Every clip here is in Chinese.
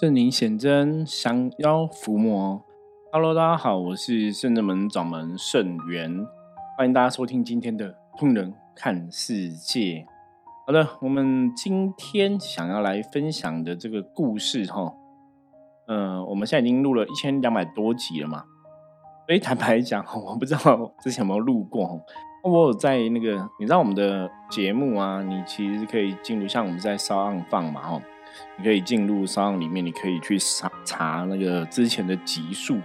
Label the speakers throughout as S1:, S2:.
S1: 圣灵显真，降妖伏魔。Hello，大家好，我是圣正门掌门圣元，欢迎大家收听今天的《通人看世界》。好的，我们今天想要来分享的这个故事，哈，嗯，我们现在已经录了一千两百多集了嘛。所以坦白讲，我不知道之前有没有录过。我有在那个，你知道我们的节目啊，你其实可以进入，像我们在烧案放嘛，哈，你可以进入烧案里面，你可以去查查那个之前的集数。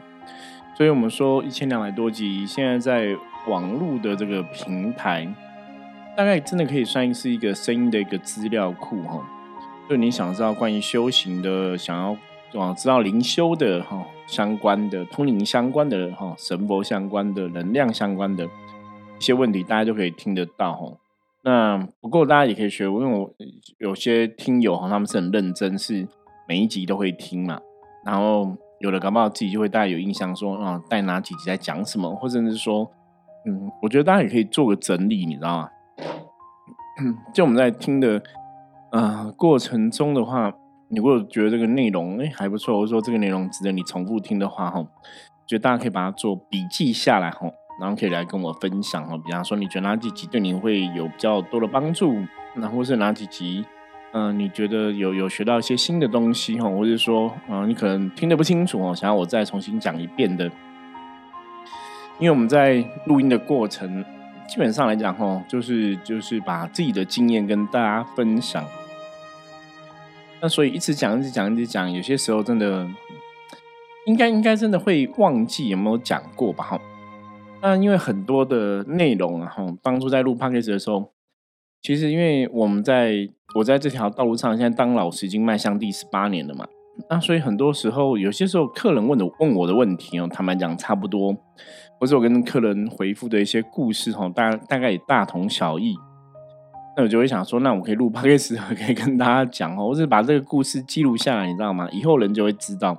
S1: 所以我们说一千两百多集，现在在网络的这个平台，大概真的可以算是一个声音的一个资料库，哈。就你想知道关于修行的，想要知道灵修的哈相关的、通灵相关的哈神佛相关的、能量相关的。一些问题大家都可以听得到哈，那不过大家也可以学，因为我有些听友哈，他们是很认真，是每一集都会听嘛。然后有的搞不好自己就会大家有印象说啊，带哪几集在讲什么，或者是说，嗯，我觉得大家也可以做个整理，你知道吗？就我们在听的呃过程中的话，你如果觉得这个内容哎还不错，或者说这个内容值得你重复听的话哈，就大家可以把它做笔记下来哈。然后可以来跟我分享哦，比方说你觉得哪几集对你会有比较多的帮助，那或是哪几集，嗯，你觉得有有学到一些新的东西哈，或者说，嗯，你可能听得不清楚哦，想要我再重新讲一遍的，因为我们在录音的过程，基本上来讲哈，就是就是把自己的经验跟大家分享，那所以一直讲一直讲一直讲，有些时候真的，应该应该真的会忘记有没有讲过吧哈。那因为很多的内容啊，哈，当初在录 podcast 的时候，其实因为我们在我在这条道路上，现在当老师已经迈向第十八年了嘛，那所以很多时候，有些时候客人问的问我的问题哦，坦白讲差不多，或者我跟客人回复的一些故事哈，大大概也大同小异。那我就会想说，那我可以录 podcast，可以跟大家讲哦，或者把这个故事记录下来，你知道吗？以后人就会知道。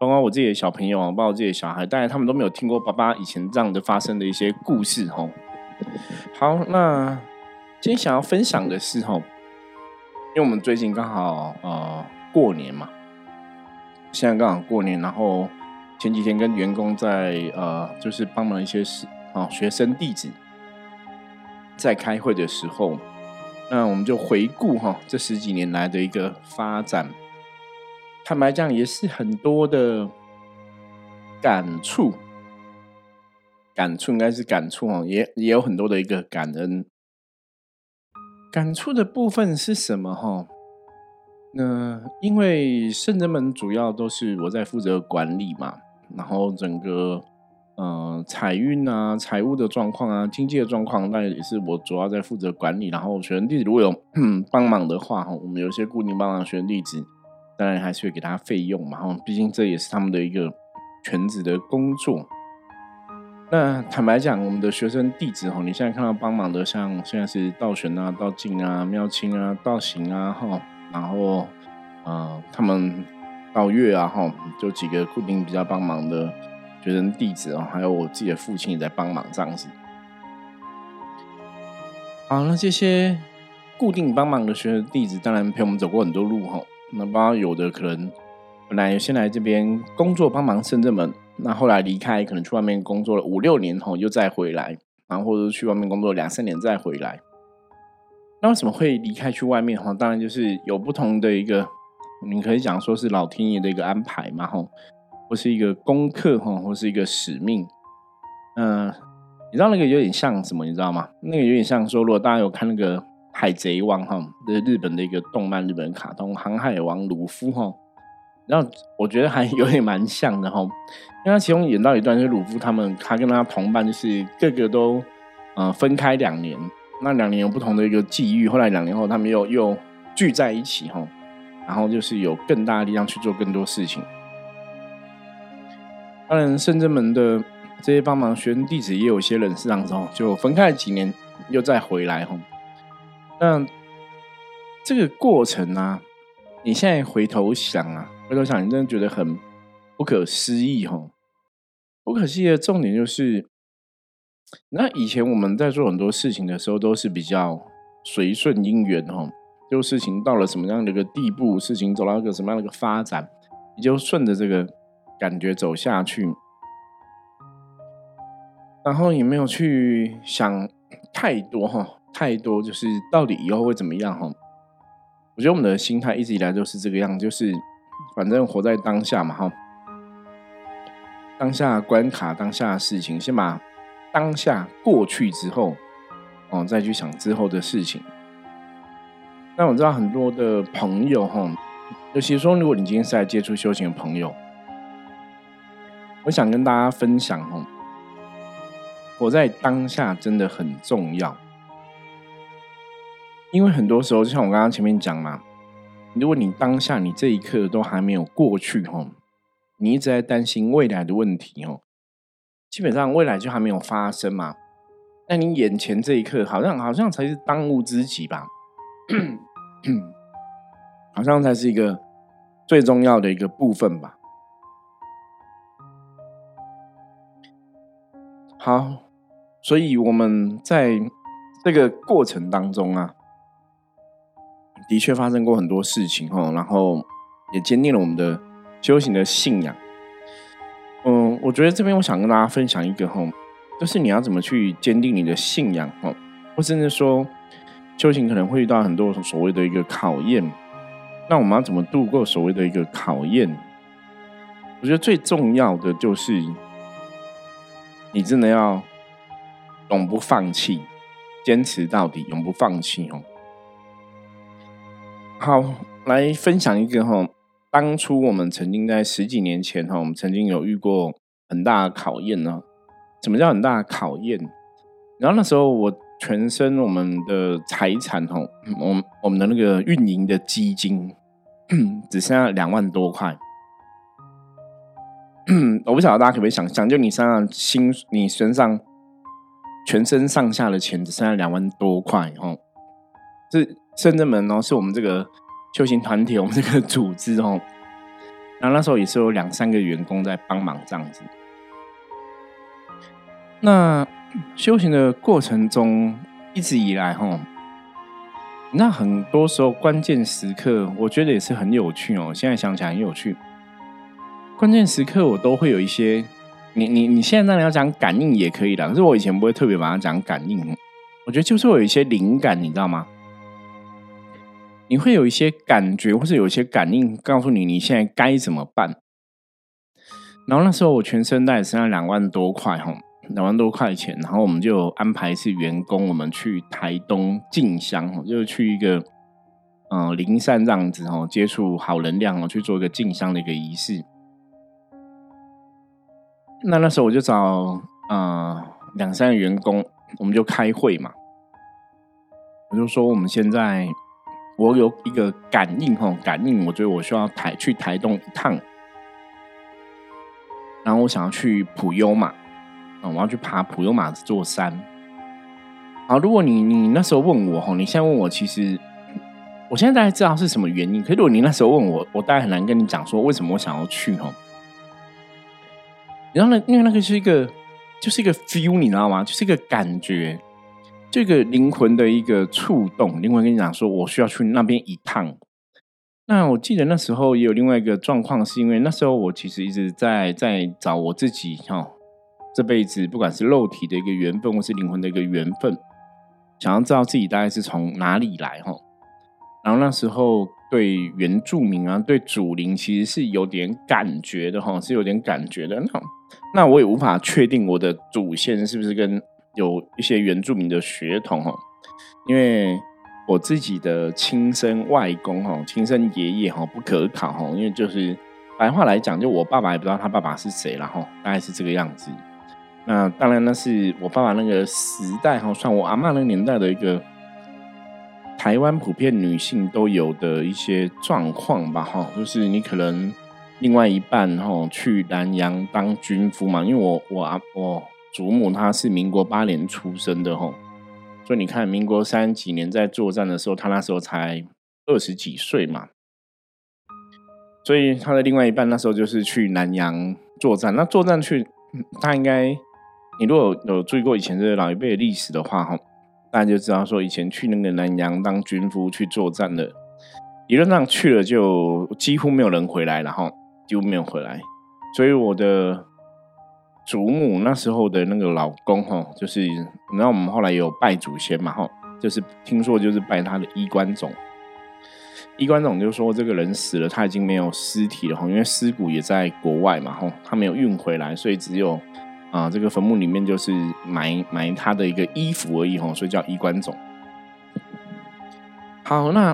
S1: 包括我自己的小朋友，包括我自己的小孩，当然他们都没有听过爸爸以前这样的发生的一些故事哦。好，那今天想要分享的是吼，因为我们最近刚好呃过年嘛，现在刚好过年，然后前几天跟员工在呃就是帮忙一些事啊，学生弟子在开会的时候，那我们就回顾哈这十几年来的一个发展。坦白讲，也是很多的感触，感触应该是感触哦，也也有很多的一个感恩。感触的部分是什么哈？那因为圣人们主要都是我在负责管理嘛，然后整个呃财运啊、财务的状况啊、经济的状况，那也是我主要在负责管理。然后学生弟子如果有 帮忙的话哈，我们有一些固定帮忙学生弟子。当然还是会给他费用嘛，哈，毕竟这也是他们的一个全职的工作。那坦白讲，我们的学生弟子哈，你现在看到帮忙的，像现在是道玄啊、道静啊、妙清啊、道行啊，哈，然后啊，他们道月啊，哈，就几个固定比较帮忙的学生弟子哦，还有我自己的父亲也在帮忙这样子。好，那这些固定帮忙的学生弟子，当然陪我们走过很多路哈。那包括有的可能本来先来这边工作帮忙深圳门，那后来离开，可能去外面工作了五六年后又再回来，然后或者去外面工作两三年再回来。那为什么会离开去外面？哈，当然就是有不同的一个，你可以讲说是老天爷的一个安排嘛，哈，或是一个功课，哈，或是一个使命。嗯，你知道那个有点像什么？你知道吗？那个有点像说，如果大家有看那个。海贼王哈，这是日本的一个动漫，日本卡通《航海王》鲁夫哈，然后我觉得还有点蛮像的哈，因为他其中演到一段，就是鲁夫他们他跟他同伴，就是个个都呃分开两年，那两年有不同的一个际遇，后来两年后他们又又聚在一起哈，然后就是有更大的力量去做更多事情。当然，圣真门的这些帮忙学生弟子也有些人是这样子哦，就分开了几年又再回来哈。那这个过程啊，你现在回头想啊，回头想，你真的觉得很不可思议哈。不可思议的重点就是，那以前我们在做很多事情的时候，都是比较随顺因缘哈。就事情到了什么样的一个地步，事情走到一个什么样的一个发展，你就顺着这个感觉走下去，然后也没有去想太多哈，太多就是到底以后会怎么样哈。我觉得我们的心态一直以来都是这个样，就是反正活在当下嘛哈，当下关卡，当下的事情，先把当下过去之后，哦，再去想之后的事情。那我知道很多的朋友哈，尤其说，如果你今天是来接触修行的朋友，我想跟大家分享哈，活在当下真的很重要。因为很多时候，就像我刚刚前面讲嘛，如果你当下你这一刻都还没有过去哈，你一直在担心未来的问题哦，基本上未来就还没有发生嘛。那你眼前这一刻，好像好像才是当务之急吧？好像才是一个最重要的一个部分吧。好，所以我们在这个过程当中啊。的确发生过很多事情哈，然后也坚定了我们的修行的信仰。嗯，我觉得这边我想跟大家分享一个哈，就是你要怎么去坚定你的信仰哈，或甚至说修行可能会遇到很多所谓的一个考验，那我们要怎么度过所谓的一个考验？我觉得最重要的就是你真的要永不放弃，坚持到底，永不放弃哦。好，来分享一个哈，当初我们曾经在十几年前哈，我们曾经有遇过很大的考验呢。什么叫很大的考验？然后那时候我全身我们的财产哈，我我们的那个运营的基金 只剩下两万多块。我不晓得大家可不可以想象，就你身上薪，你身上全身上下的钱只剩下两万多块哈，是。圣正门哦，是我们这个修行团体，我们这个组织哦。然后那时候也是有两三个员工在帮忙这样子。那修行的过程中，一直以来哈，那很多时候关键时刻，我觉得也是很有趣哦。现在想起来很有趣。关键时刻我都会有一些，你你你现在当然要讲感应也可以的，可是我以前不会特别把它讲感应。我觉得就是我有一些灵感，你知道吗？你会有一些感觉，或是有一些感应，告诉你你现在该怎么办。然后那时候我全身带身上两万多块，哈，两万多块钱，然后我们就安排是员工，我们去台东进香，就去一个嗯灵山这样子，哦，接触好能量，哦，去做一个进香的一个仪式。那那时候我就找啊两三个员工，我们就开会嘛，我就说我们现在。我有一个感应哈，感应，我觉得我需要台去台东一趟，然后我想要去普悠玛，啊，我要去爬普悠玛这座山。好，如果你你那时候问我哈，你现在问我，其实我现在大概知道是什么原因。可是如果你那时候问我，我大概很难跟你讲说为什么我想要去哈。然后呢，因为那个是一个就是一个 feel，你知道吗？就是一个感觉。这个灵魂的一个触动，灵魂跟你讲说，我需要去那边一趟。那我记得那时候也有另外一个状况，是因为那时候我其实一直在在找我自己哈，这辈子不管是肉体的一个缘分，或是灵魂的一个缘分，想要知道自己大概是从哪里来哈。然后那时候对原住民啊，对祖灵其实是有点感觉的哈，是有点感觉的。那那我也无法确定我的祖先是不是跟。有一些原住民的血统哈，因为我自己的亲生外公哈、亲生爷爷哈不可考哈，因为就是白话来讲，就我爸爸也不知道他爸爸是谁了哈，大概是这个样子。那当然那是我爸爸那个时代哈，算我阿妈那个年代的一个台湾普遍女性都有的一些状况吧哈，就是你可能另外一半哈去南洋当军夫嘛，因为我我阿我。祖母她是民国八年出生的吼，所以你看民国三几年在作战的时候，他那时候才二十几岁嘛，所以他的另外一半那时候就是去南洋作战。那作战去，他应该你如果有注意过以前这老一辈的历史的话哈，大家就知道说，以前去那个南洋当军夫去作战的，理论上去了就几乎没有人回来，然后几乎没有回来。所以我的祖母那时候的那个老公哈，就是然后我们后来有拜祖先嘛哈，就是听说就是拜他的衣冠冢。衣冠冢就说这个人死了，他已经没有尸体了哈，因为尸骨也在国外嘛哈，他没有运回来，所以只有啊这个坟墓里面就是埋埋他的一个衣服而已哈，所以叫衣冠冢。好，那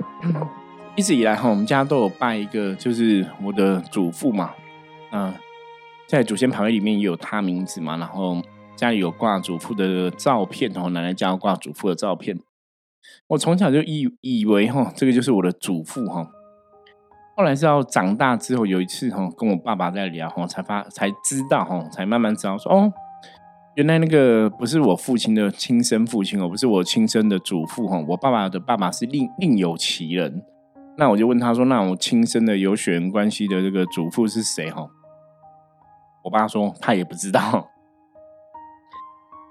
S1: 一直以来哈，我们家都有拜一个，就是我的祖父嘛，嗯，在祖先牌位里面也有他名字嘛，然后家里有挂祖父的照片哦，奶奶家挂祖父的照片。我从小就以以为哈，这个就是我的祖父哈。后来是要长大之后，有一次哈，跟我爸爸在聊哈，才发才知道哈，才慢慢知道说哦，原来那个不是我父亲的亲生父亲哦，不是我亲生的祖父哈。我爸爸的爸爸是另另有其人。那我就问他说：“那我亲生的有血缘关系的这个祖父是谁？”哈，我爸说他也不知道。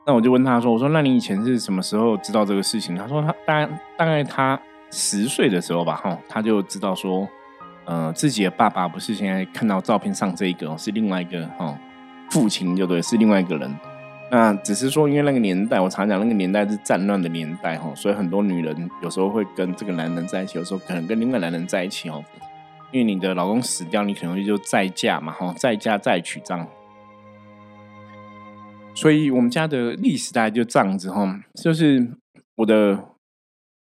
S1: 那我就问他说：“我说，那你以前是什么时候知道这个事情？”他说：“他大概大概他十岁的时候吧，哈，他就知道说，呃，自己的爸爸不是现在看到照片上这一个，是另外一个哈，父亲就对，是另外一个人。那只是说，因为那个年代，我常讲那个年代是战乱的年代，哈，所以很多女人有时候会跟这个男人在一起，有时候可能跟另外男人在一起，哦，因为你的老公死掉，你可能就再嫁嘛，哈，再嫁再娶这样。”所以我们家的历史大概就这样子哈，就是我的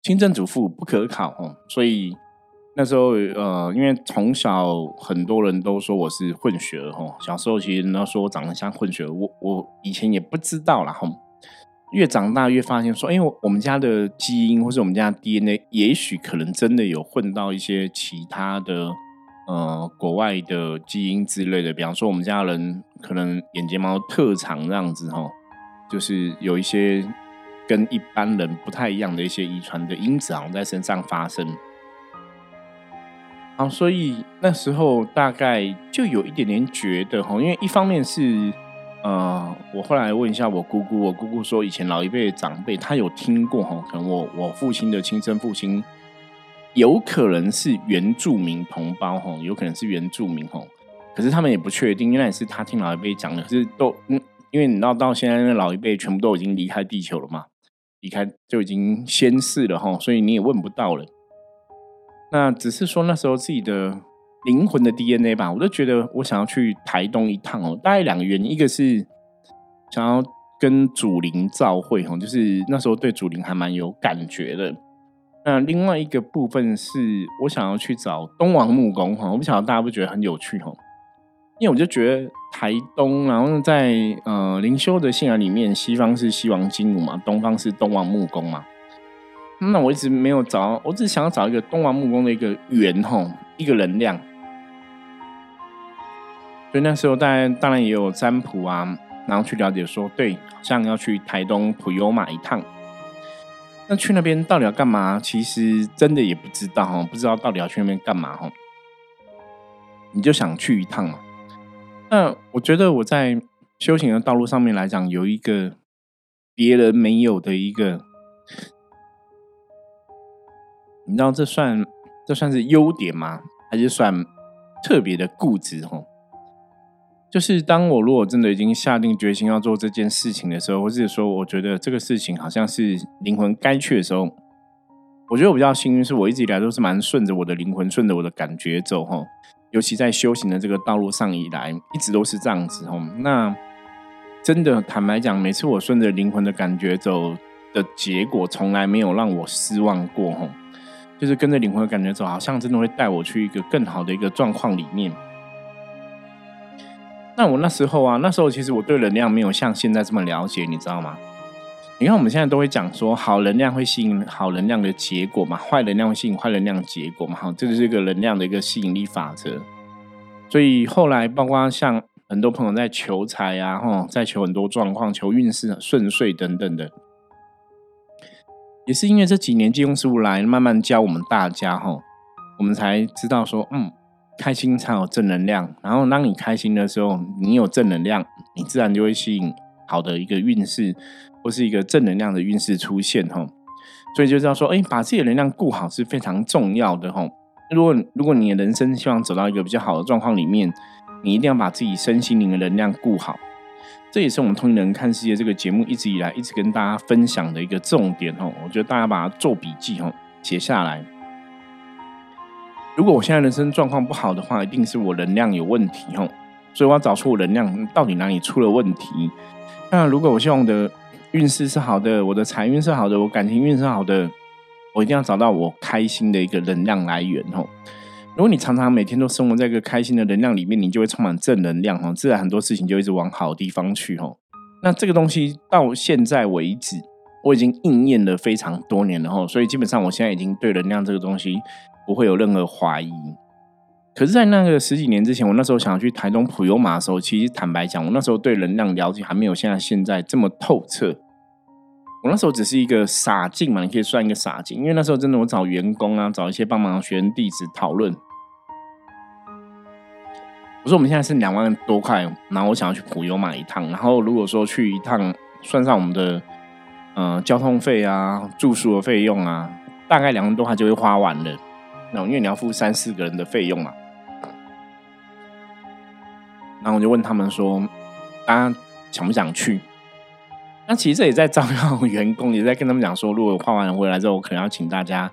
S1: 亲生祖父不可考哈，所以那时候呃，因为从小很多人都说我是混血儿哈，小时候其实人家说我长得像混血儿，我我以前也不知道啦哈，越长大越发现说，哎，我们家的基因或是我们家的 DNA，也许可能真的有混到一些其他的。呃，国外的基因之类的，比方说我们家人可能眼睫毛特长这样子哈，就是有一些跟一般人不太一样的一些遗传的因子好像在身上发生。好，所以那时候大概就有一点点觉得哈，因为一方面是呃，我后来问一下我姑姑，我姑姑说以前老一辈长辈他有听过哈，可能我我父亲的亲生父亲。有可能是原住民同胞哈，有可能是原住民吼，可是他们也不确定，因为也是他听老一辈讲的。可是都嗯，因为你知道到现在那老一辈全部都已经离开地球了嘛，离开就已经仙逝了哈，所以你也问不到了。那只是说那时候自己的灵魂的 DNA 吧，我就觉得我想要去台东一趟哦，大概两个原因，一个是想要跟祖灵造会吼，就是那时候对祖灵还蛮有感觉的。那另外一个部分是我想要去找东王木工哈，我不晓得大家不觉得很有趣哈，因为我就觉得台东，然后在呃灵修的信仰里面，西方是西王金母嘛，东方是东王木工嘛。那我一直没有找，我只想要找一个东王木工的一个源吼，一个能量。所以那时候当然当然也有占卜啊，然后去了解说，对，好像要去台东普悠玛一趟。那去那边到底要干嘛？其实真的也不知道哈，不知道到底要去那边干嘛哈。你就想去一趟嘛。那我觉得我在修行的道路上面来讲，有一个别人没有的一个，你知道这算这算是优点吗？还是算特别的固执哈？就是当我如果真的已经下定决心要做这件事情的时候，或者说我觉得这个事情好像是灵魂该去的时候，我觉得我比较幸运，是我一直以来都是蛮顺着我的灵魂，顺着我的感觉走哈。尤其在修行的这个道路上以来，一直都是这样子哈。那真的坦白讲，每次我顺着灵魂的感觉走的结果，从来没有让我失望过哈。就是跟着灵魂的感觉走，好像真的会带我去一个更好的一个状况里面。那我那时候啊，那时候其实我对能量没有像现在这么了解，你知道吗？你看我们现在都会讲说，好能量会吸引好能量的结果嘛，坏能量会吸引坏能量结果嘛，哈，这就是一个能量的一个吸引力法则。所以后来，包括像很多朋友在求财啊，哈，在求很多状况、求运势顺遂等等的，也是因为这几年金庸师傅来慢慢教我们大家，哈，我们才知道说，嗯。开心才有正能量，然后当你开心的时候，你有正能量，你自然就会吸引好的一个运势，或是一个正能量的运势出现哈。所以就知道说，哎，把自己的能量顾好是非常重要的哈。如果如果你的人生希望走到一个比较好的状况里面，你一定要把自己身心灵的能量顾好。这也是我们通灵人看世界这个节目一直以来一直跟大家分享的一个重点哦。我觉得大家把它做笔记哦，写下来。如果我现在人生状况不好的话，一定是我能量有问题哦。所以我要找出我能量到底哪里出了问题。那如果我希望我的运势是好的，我的财运是好的，我感情运是好的，我一定要找到我开心的一个能量来源哦。如果你常常每天都生活在一个开心的能量里面，你就会充满正能量哈，自然很多事情就一直往好地方去哈。那这个东西到现在为止，我已经应验了非常多年了哈，所以基本上我现在已经对能量这个东西不会有任何怀疑。可是，在那个十几年之前，我那时候想要去台东普悠马的时候，其实坦白讲，我那时候对能量了解还没有现在现在这么透彻。我那时候只是一个傻劲嘛，你可以算一个傻劲，因为那时候真的我找员工啊，找一些帮忙学生弟子讨论。我说我们现在是两万多块，然后我想要去普悠玛一趟，然后如果说去一趟，算上我们的呃交通费啊、住宿的费用啊，大概两万多块就会花完了。那因为你要付三四个人的费用嘛，然后我就问他们说，大家想不想去？那其实这也在招邀员工，也在跟他们讲说，如果花完了回来之后，我可能要请大家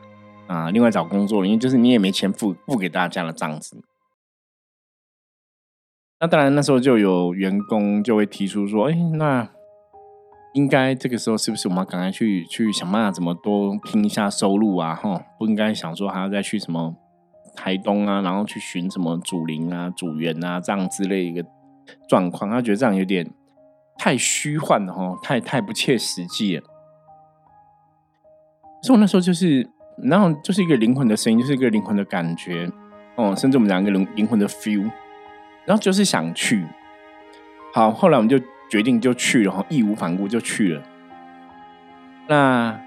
S1: 啊另外找工作，因为就是你也没钱付付给大家了这样子。那当然，那时候就有员工就会提出说：“哎，那应该这个时候是不是我们要赶快去去想办法怎么多拼一下收入啊？哈，不应该想说还要再去什么台东啊，然后去寻什么主林啊、主源啊这样之类一个状况。他觉得这样有点太虚幻了，哈，太太不切实际了。所以我那时候就是，然后就是一个灵魂的声音，就是一个灵魂的感觉，哦，甚至我们两个灵灵魂的 feel。”然后就是想去，好，后来我们就决定就去了，哈，义无反顾就去了。那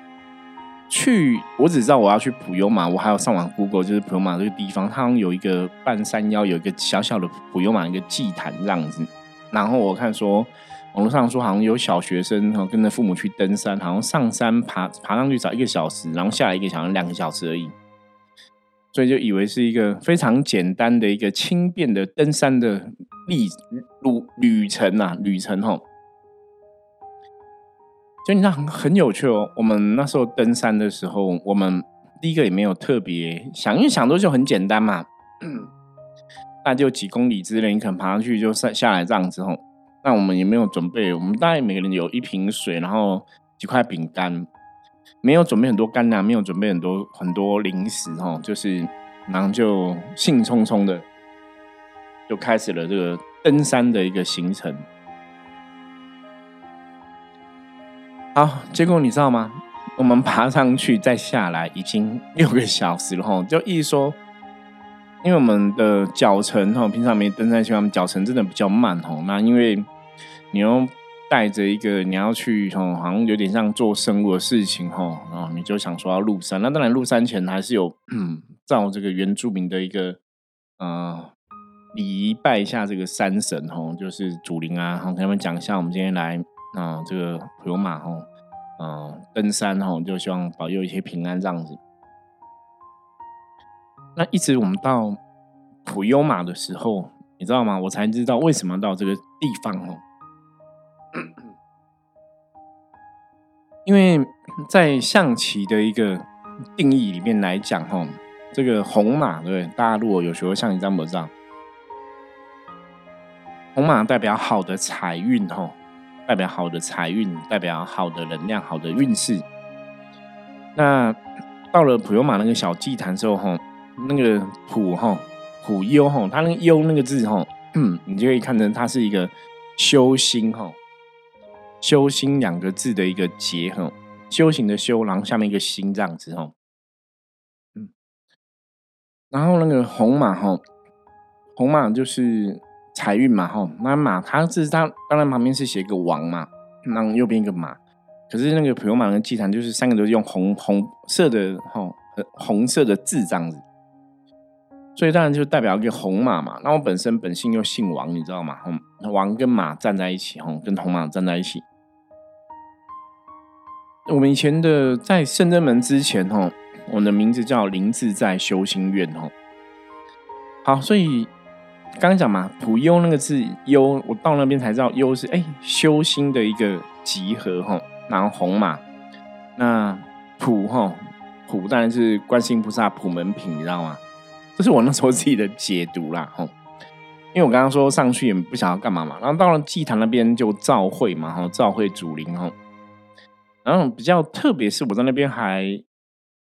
S1: 去，我只知道我要去普悠玛，我还要上网 Google，就是普悠玛这个地方，它有一个半山腰，有一个小小的普悠玛一个祭坛这样子。然后我看说网络上说，好像有小学生哈跟着父母去登山，好像上山爬爬上去找一个小时，然后下来一个小时两个小时而已。所以就以为是一个非常简单的一个轻便的登山的历路旅程呐，旅程吼。就你知道很很有趣哦。我们那时候登山的时候，我们第一个也没有特别想，因为想都就很简单嘛，那就几公里之内，你可能爬上去就下下来这样子吼。那我们也没有准备，我们大概每个人有一瓶水，然后几块饼干。没有准备很多干粮，没有准备很多很多零食，吼，就是然后就兴冲冲的就开始了这个登山的一个行程。好，结果你知道吗？我们爬上去再下来已经六个小时了，哈，就意思说，因为我们的脚程，哈，平常没登山习惯，脚程真的比较慢，哈，那因为你要。带着一个你要去哦，好像有点像做生物的事情哈，然后你就想说要入山。那当然入山前还是有 照这个原住民的一个呃礼仪拜一下这个山神吼，就是祖灵啊，跟他们讲一下我们今天来啊这个普悠玛哈，嗯登山吼，就希望保佑一些平安这样子。那一直我们到普悠玛的时候，你知道吗？我才知道为什么到这个地方哦。因为在象棋的一个定义里面来讲，哈，这个红马，对对？大家如果有学过象棋，知不知道？红马代表好的财运，哈，代表好的财运，代表好的能量，好的运势。那到了普悠马那个小祭坛之后，哈，那个普，哈，普悠，哈，他那个悠那个字，哈，你就可以看成它是一个修心，哈。修心两个字的一个结合，修行的修，然后下面一个心这样子哈，嗯，然后那个红马哈，红马就是财运嘛哈，那马它是它当然旁边是写一个王嘛，那右边一个马，可是那个普悠玛的祭坛就是三个都是用红红色的哈，红色的字这样子，所以当然就代表一个红马嘛。那我本身本姓又姓王，你知道吗？王跟马站在一起，吼，跟红马站在一起。我们以前的在圣真门之前，吼，我的名字叫林自在修心院，吼。好，所以刚刚讲嘛，普优那个字优，我到那边才知道优是哎修心的一个集合，吼。然后红嘛，那普吼普当然是观世音菩萨普门品，你知道吗？这是我那时候自己的解读啦，吼。因为我刚刚说上去也不想要干嘛嘛，然后到了祭坛那边就召会嘛，哈，召会主灵，吼。然后比较特别是我在那边还，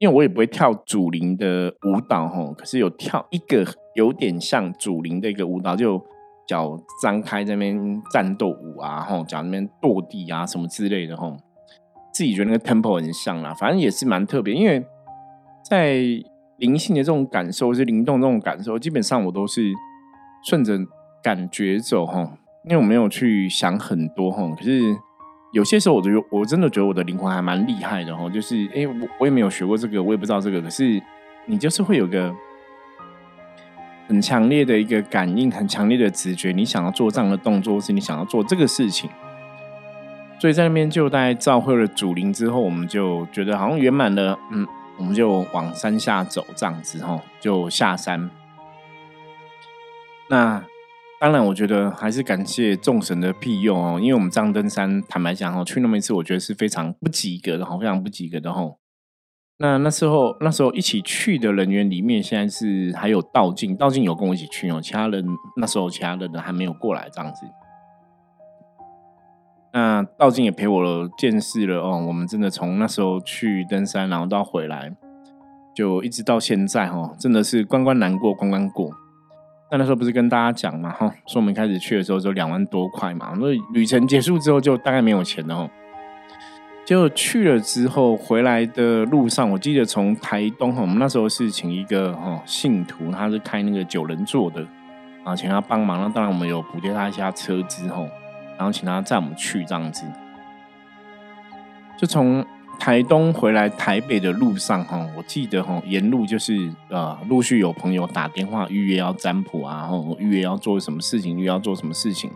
S1: 因为我也不会跳主灵的舞蹈吼，可是有跳一个有点像主灵的一个舞蹈，就脚张开在那边战斗舞啊，吼，脚那边跺地啊什么之类的吼，自己觉得那个 tempo 很像啦，反正也是蛮特别，因为在灵性的这种感受，是灵动这种感受，基本上我都是顺着感觉走吼，因为我没有去想很多吼，可是。有些时候，我就我真的觉得我的灵魂还蛮厉害的哈，就是哎，我我也没有学过这个，我也不知道这个，可是你就是会有个很强烈的一个感应，很强烈的直觉，你想要做这样的动作，是你想要做这个事情，所以在那边就大概召会了主灵之后，我们就觉得好像圆满了，嗯，我们就往山下走，这样子哈，就下山，那。当然，我觉得还是感谢众神的庇佑哦，因为我们这样登山，坦白讲哦，去那么一次，我觉得是非常不及格的哈，非常不及格的哈。那那时候，那时候一起去的人员里面，现在是还有道静，道静有跟我一起去哦，其他人那时候其他的人还没有过来这样子。那道静也陪我了见识了哦，我们真的从那时候去登山，然后到回来，就一直到现在哦，真的是关关难过关关过。那那时候不是跟大家讲嘛，哈，说我们开始去的时候就两万多块嘛，那旅程结束之后就大概没有钱了，哈。结果去了之后回来的路上，我记得从台东，哈，我们那时候是请一个哈信徒，他是开那个九人座的，啊，请他帮忙，那当然我们有补贴他一下车资，哈，然后请他载我们去这样子，就从。台东回来台北的路上，哈，我记得哈，沿路就是呃，陆续有朋友打电话预约要占卜啊，然后预约要做什么事情，预约要做什么事情。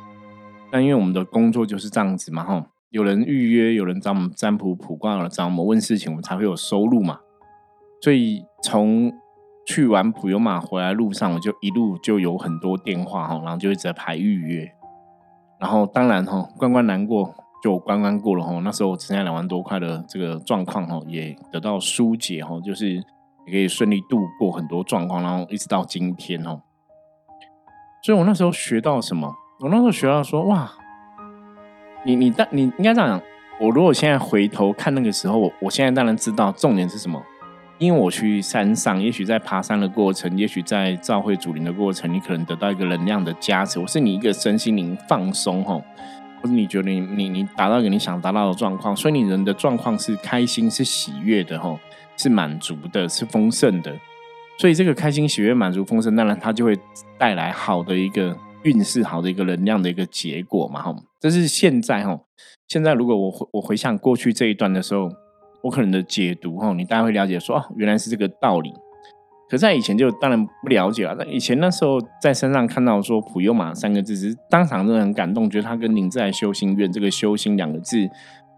S1: 那因为我们的工作就是这样子嘛，哈，有人预约，有人找我们占卜卜卦了，找我们问事情，我们才会有收入嘛。所以从去完普悠玛回来路上，我就一路就有很多电话哈，然后就一直在排预约。然后当然哈，关关难过。就关关过了哈，那时候只剩下两万多块的这个状况哈，也得到疏解哈，就是也可以顺利度过很多状况，然后一直到今天哦。所以我那时候学到什么？我那时候学到说，哇，你你但你应该这样讲，我如果现在回头看那个时候，我我现在当然知道重点是什么，因为我去山上，也许在爬山的过程，也许在召会主灵的过程，你可能得到一个能量的加持，我是你一个身心灵放松哈。或者你觉得你你你达到一个你想达到的状况，所以你人的状况是开心、是喜悦的吼，是满足的、是丰盛的。所以这个开心、喜悦、满足、丰盛，当然它就会带来好的一个运势、好的一个能量的一个结果嘛吼。这是现在吼，现在如果我回我回想过去这一段的时候，我可能的解读吼，你大家会了解说哦，原来是这个道理。可在以前就当然不了解了。那以前那时候在山上看到说“普悠玛”三个字，是当场真的很感动，觉得他跟“宁在修心院”这个“修心”两个字，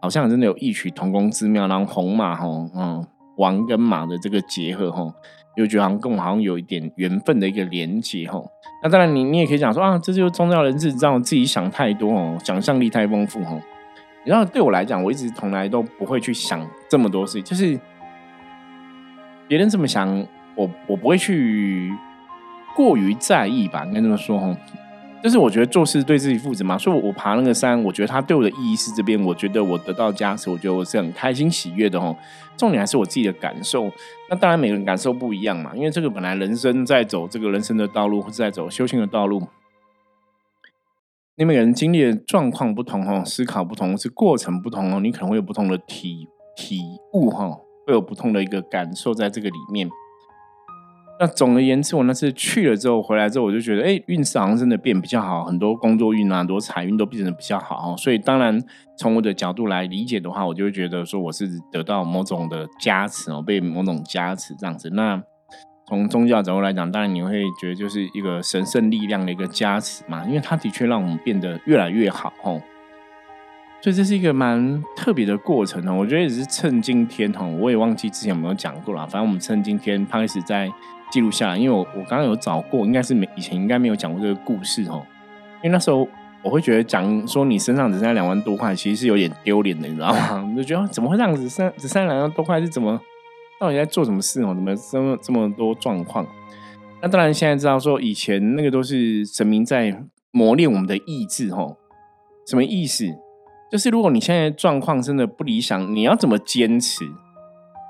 S1: 好像真的有异曲同工之妙。然后红马哈，嗯，王跟马的这个结合哈，又觉得好像跟我好像有一点缘分的一个连接哈。那当然，你你也可以讲说啊，这就是宗教人士让我自己想太多哦，想象力太丰富哈。然后对我来讲，我一直从来都不会去想这么多事，就是别人这么想。我我不会去过于在意吧，应该这么说哈。但是我觉得做事对自己负责嘛，所以我爬那个山，我觉得它对我的意义是这边，我觉得我得到加持，我觉得我是很开心喜悦的哦。重点还是我自己的感受。那当然每个人感受不一样嘛，因为这个本来人生在走这个人生的道路，或者在走修行的道路，你每个人经历的状况不同哦，思考不同，是过程不同哦，你可能会有不同的体体悟哈，会有不同的一个感受在这个里面。那总而言之，我那次去了之后，回来之后，我就觉得，哎，运势好像真的变比较好，很多工作运啊，很多财运都变得比较好。所以，当然从我的角度来理解的话，我就会觉得说，我是得到某种的加持哦，被某种加持这样子。那从宗教角度来讲，当然你会觉得就是一个神圣力量的一个加持嘛，因为它的确让我们变得越来越好哦。所以这是一个蛮特别的过程哦。我觉得也是趁今天哦，我也忘记之前有没有讲过了。反正我们趁今天开始在记录下来，因为我我刚刚有找过，应该是没以前应该没有讲过这个故事哦。因为那时候我会觉得讲说你身上只剩下两万多块，其实是有点丢脸的，你知道吗？就觉得怎么会这样子，剩只剩下两万多块是怎么？到底在做什么事哦？怎么这么这么多状况？那当然现在知道说以前那个都是神明在磨练我们的意志哦。什么意思？就是如果你现在状况真的不理想，你要怎么坚持？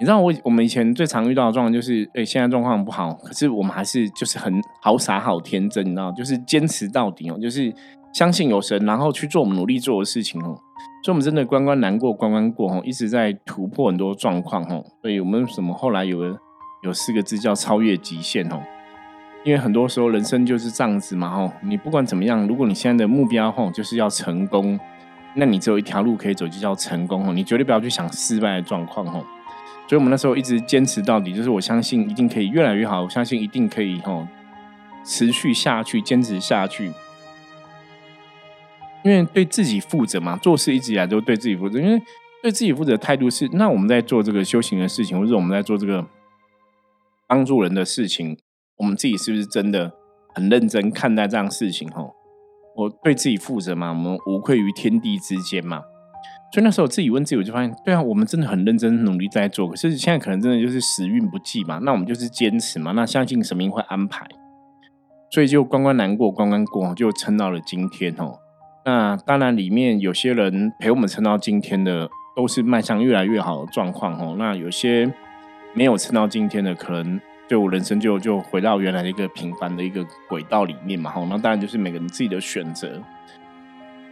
S1: 你知道我我们以前最常遇到的状况就是，哎，现在状况不好，可是我们还是就是很好傻好天真，你知道，就是坚持到底哦，就是相信有神，然后去做我们努力做的事情哦。所以，我们真的关关难过关关过哈，一直在突破很多状况哦。所以我们什么后来有个有四个字叫超越极限哦。因为很多时候人生就是这样子嘛哦。你不管怎么样，如果你现在的目标吼就是要成功，那你只有一条路可以走，就叫成功哦。你绝对不要去想失败的状况哦。所以我们那时候一直坚持到底，就是我相信一定可以越来越好，我相信一定可以哈持续下去，坚持下去。因为对自己负责嘛，做事一直以来都对自己负责。因为对自己负责的态度是，那我们在做这个修行的事情，或者我们在做这个帮助人的事情，我们自己是不是真的很认真看待这样事情？吼，我对自己负责嘛，我们无愧于天地之间嘛。所以那时候自己问自己，我就发现，对啊，我们真的很认真努力在做。可是现在可能真的就是时运不济嘛，那我们就是坚持嘛，那相信神明会安排。所以就关关难过关关过，就撑到了今天哦。那当然，里面有些人陪我们撑到今天的，都是迈向越来越好的状况哦。那有些没有撑到今天的，可能对我人生就就回到原来的一个平凡的一个轨道里面嘛。哈，那当然就是每个人自己的选择。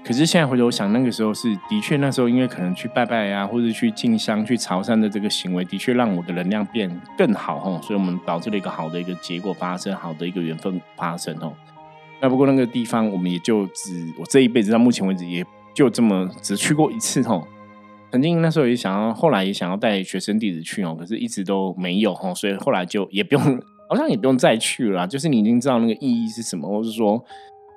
S1: 可是现在回头想，那个时候是的确，那时候因为可能去拜拜呀，或者去进香、去朝山的这个行为，的确让我的能量变更好哦。所以我们导致了一个好的一个结果发生，好的一个缘分发生哦。那不过那个地方，我们也就只我这一辈子到目前为止，也就这么只去过一次吼。曾经那时候也想要，后来也想要带学生弟子去哦，可是一直都没有吼，所以后来就也不用，好像也不用再去了。就是你已经知道那个意义是什么，或是说，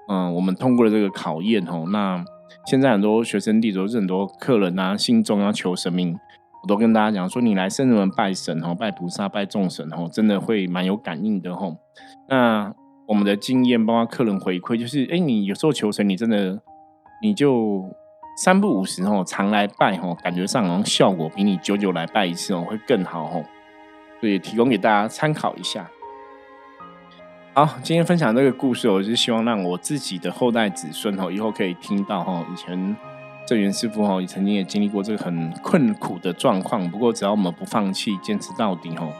S1: 嗯，我们通过了这个考验吼。那现在很多学生弟子，或是很多客人啊，心中要求神明，我都跟大家讲说，你来圣人门拜神吼，拜菩萨，拜众神吼，真的会蛮有感应的吼。那。我们的经验，包括客人回馈，就是，哎，你有时候求神，你真的，你就三不五时哦，常来拜哦，感觉上好像效果比你久久来拜一次哦，会更好哦。所以提供给大家参考一下。好，今天分享这个故事，我是希望让我自己的后代子孙哦，以后可以听到哈，以前正源师傅哈，也曾经也经历过这个很困苦的状况，不过只要我们不放弃，坚持到底哦。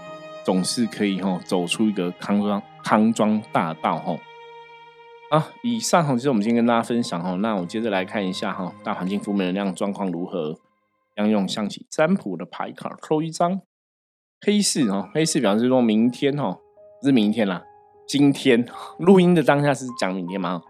S1: 总是可以吼走出一个康庄康庄大道吼啊！以上吼就是我们今天跟大家分享吼，那我接着来看一下哈，大环境负面能量状况如何？要用象棋占卜的牌卡抽一张黑四哦，黑四表示说明天哦，不是明天啦，今天录音的当下是讲明天吗？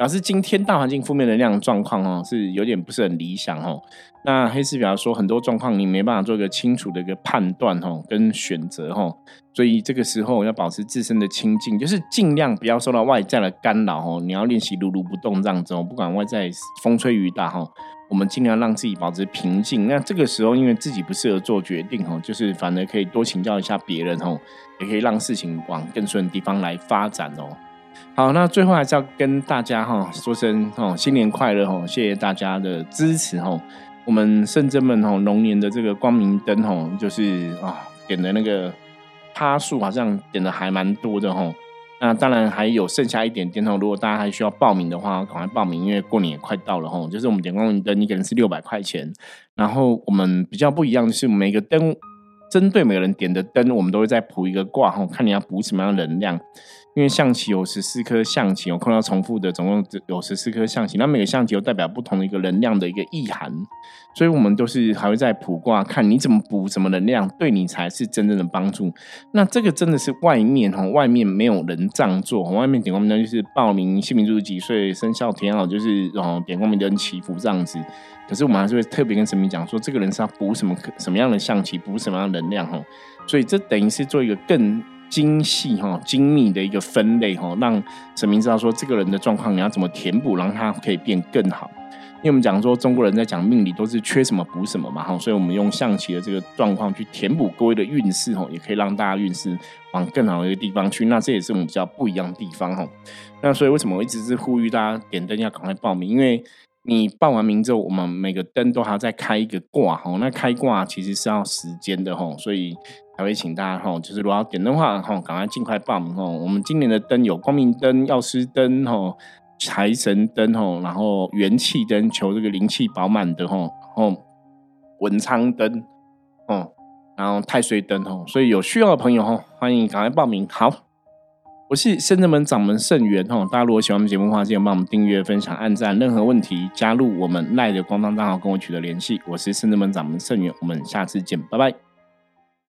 S1: 表示今天大环境负面能量状况哦，是有点不是很理想哦。那黑市表示说，很多状况你没办法做一个清楚的一个判断哦，跟选择哦，所以这个时候要保持自身的清净，就是尽量不要受到外在的干扰哦。你要练习如如不动这样子哦，不管外在风吹雨打哈，我们尽量让自己保持平静。那这个时候，因为自己不适合做决定哦，就是反而可以多请教一下别人哦，也可以让事情往更顺的地方来发展哦。好，那最后还是要跟大家哈说声哦，新年快乐哦！谢谢大家的支持哦。我们圣真们哦，龙年的这个光明灯哦，就是啊点的那个趴数好像点的还蛮多的哦。那当然还有剩下一点点哦。如果大家还需要报名的话，赶快报名，因为过年也快到了哦。就是我们点光明灯，一个人是六百块钱。然后我们比较不一样的是，每个灯针对每个人点的灯，我们都会再补一个卦哈，看你要补什么样的能量。因为象棋有十四颗象棋，我看到重复的，总共有十四颗象棋。那每个象棋又代表不同的一个能量的一个意涵，所以我们都是还会在卜卦看你怎么补什么能量，对你才是真正的帮助。那这个真的是外面哈，外面没有人这样做。外面点光明灯就是报名姓名、住几岁、生肖填好，就是哦点光明灯祈福这样子。可是我们还是会特别跟神明讲说，这个人是要补什么什么样的象棋，补什么样的能量哈。所以这等于是做一个更。精细哈、精密的一个分类哈，让神明知道说这个人的状况你要怎么填补，让他可以变更好。因为我们讲说中国人在讲命理都是缺什么补什么嘛哈，所以我们用象棋的这个状况去填补各位的运势哈，也可以让大家运势往更好的一个地方去。那这也是我们比较不一样的地方哈。那所以为什么我一直是呼吁大家点灯要赶快报名？因为你报完名之后，我们每个灯都还要再开一个卦哈。那开卦其实是要时间的哈，所以才会请大家哈，就是如果要点灯的话哈，赶快尽快报名哦。我们今年的灯有光明灯、药师灯哈。财神灯吼，然后元气灯求这个灵气饱满的吼，然后文昌灯哦，然后太岁灯吼，所以有需要的朋友吼，欢迎赶快报名。好，我是深圳门掌门圣元吼，大家如果喜欢我们节目的话，记得帮我们订阅、分享、按赞。任何问题加入我们赖的官方账号跟我取得联系。我是深圳门掌门圣元，我们下次见，拜拜。